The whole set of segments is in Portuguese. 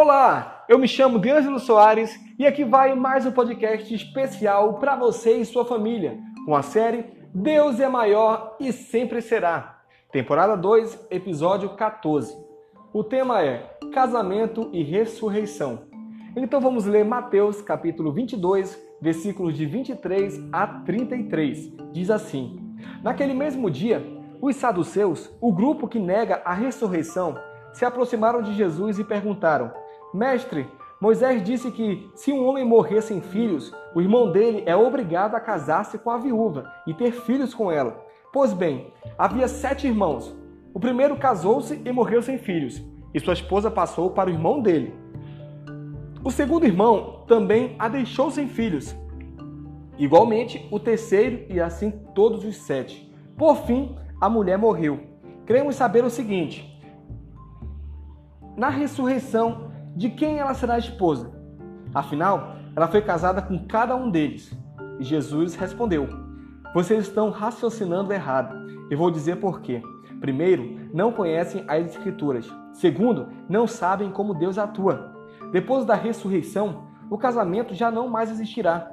Olá, eu me chamo D'Angelo Soares e aqui vai mais um podcast especial para você e sua família, com a série Deus é maior e sempre será. Temporada 2, episódio 14. O tema é Casamento e Ressurreição. Então vamos ler Mateus capítulo 22, versículos de 23 a 33. Diz assim: Naquele mesmo dia, os saduceus, o grupo que nega a ressurreição, se aproximaram de Jesus e perguntaram: Mestre, Moisés disse que se um homem morrer sem filhos, o irmão dele é obrigado a casar-se com a viúva e ter filhos com ela. Pois bem, havia sete irmãos. O primeiro casou-se e morreu sem filhos, e sua esposa passou para o irmão dele. O segundo irmão também a deixou sem filhos. Igualmente, o terceiro e assim todos os sete. Por fim, a mulher morreu. Queremos saber o seguinte: na ressurreição, de quem ela será esposa? Afinal, ela foi casada com cada um deles. E Jesus respondeu: Vocês estão raciocinando errado. E vou dizer por quê. Primeiro, não conhecem as Escrituras. Segundo, não sabem como Deus atua. Depois da ressurreição, o casamento já não mais existirá.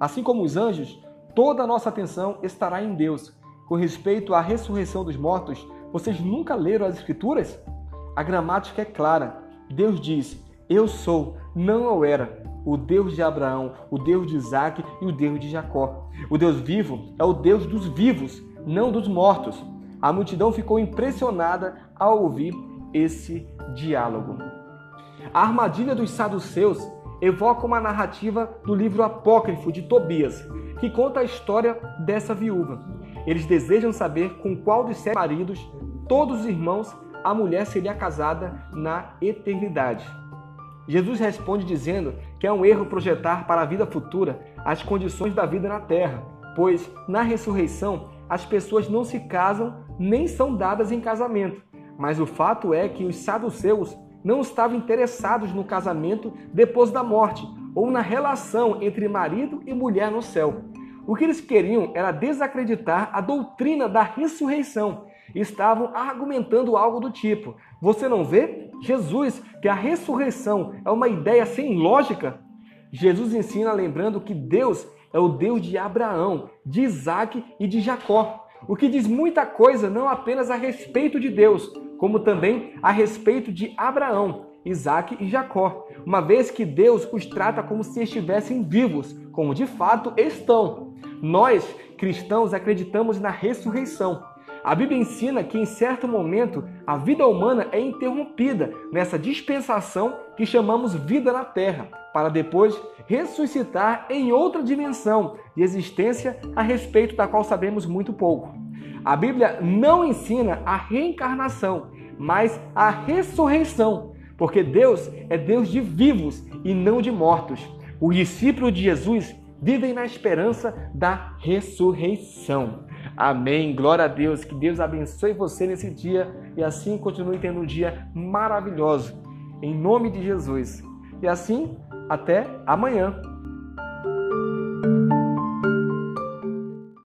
Assim como os anjos, toda a nossa atenção estará em Deus. Com respeito à ressurreição dos mortos, vocês nunca leram as Escrituras? A gramática é clara. Deus diz: Eu sou, não eu era. O Deus de Abraão, o Deus de Isaac e o Deus de Jacó. O Deus vivo é o Deus dos vivos, não dos mortos. A multidão ficou impressionada ao ouvir esse diálogo. A armadilha dos saduceus evoca uma narrativa do livro apócrifo de Tobias, que conta a história dessa viúva. Eles desejam saber com qual dos sete maridos todos os irmãos a mulher seria casada na eternidade. Jesus responde dizendo que é um erro projetar para a vida futura as condições da vida na terra, pois na ressurreição as pessoas não se casam nem são dadas em casamento. Mas o fato é que os saduceus não estavam interessados no casamento depois da morte ou na relação entre marido e mulher no céu. O que eles queriam era desacreditar a doutrina da ressurreição estavam argumentando algo do tipo: Você não vê? Jesus, que a ressurreição é uma ideia sem lógica. Jesus ensina lembrando que Deus é o Deus de Abraão, de Isaac e de Jacó. O que diz muita coisa não apenas a respeito de Deus, como também a respeito de Abraão, Isaac e Jacó, uma vez que Deus os trata como se estivessem vivos, como de fato estão. Nós, cristãos, acreditamos na ressurreição. A Bíblia ensina que em certo momento a vida humana é interrompida nessa dispensação que chamamos vida na terra, para depois ressuscitar em outra dimensão de existência a respeito da qual sabemos muito pouco. A Bíblia não ensina a reencarnação, mas a ressurreição, porque Deus é Deus de vivos e não de mortos. Os discípulos de Jesus vivem na esperança da ressurreição. Amém. Glória a Deus. Que Deus abençoe você nesse dia e assim continue tendo um dia maravilhoso. Em nome de Jesus. E assim, até amanhã.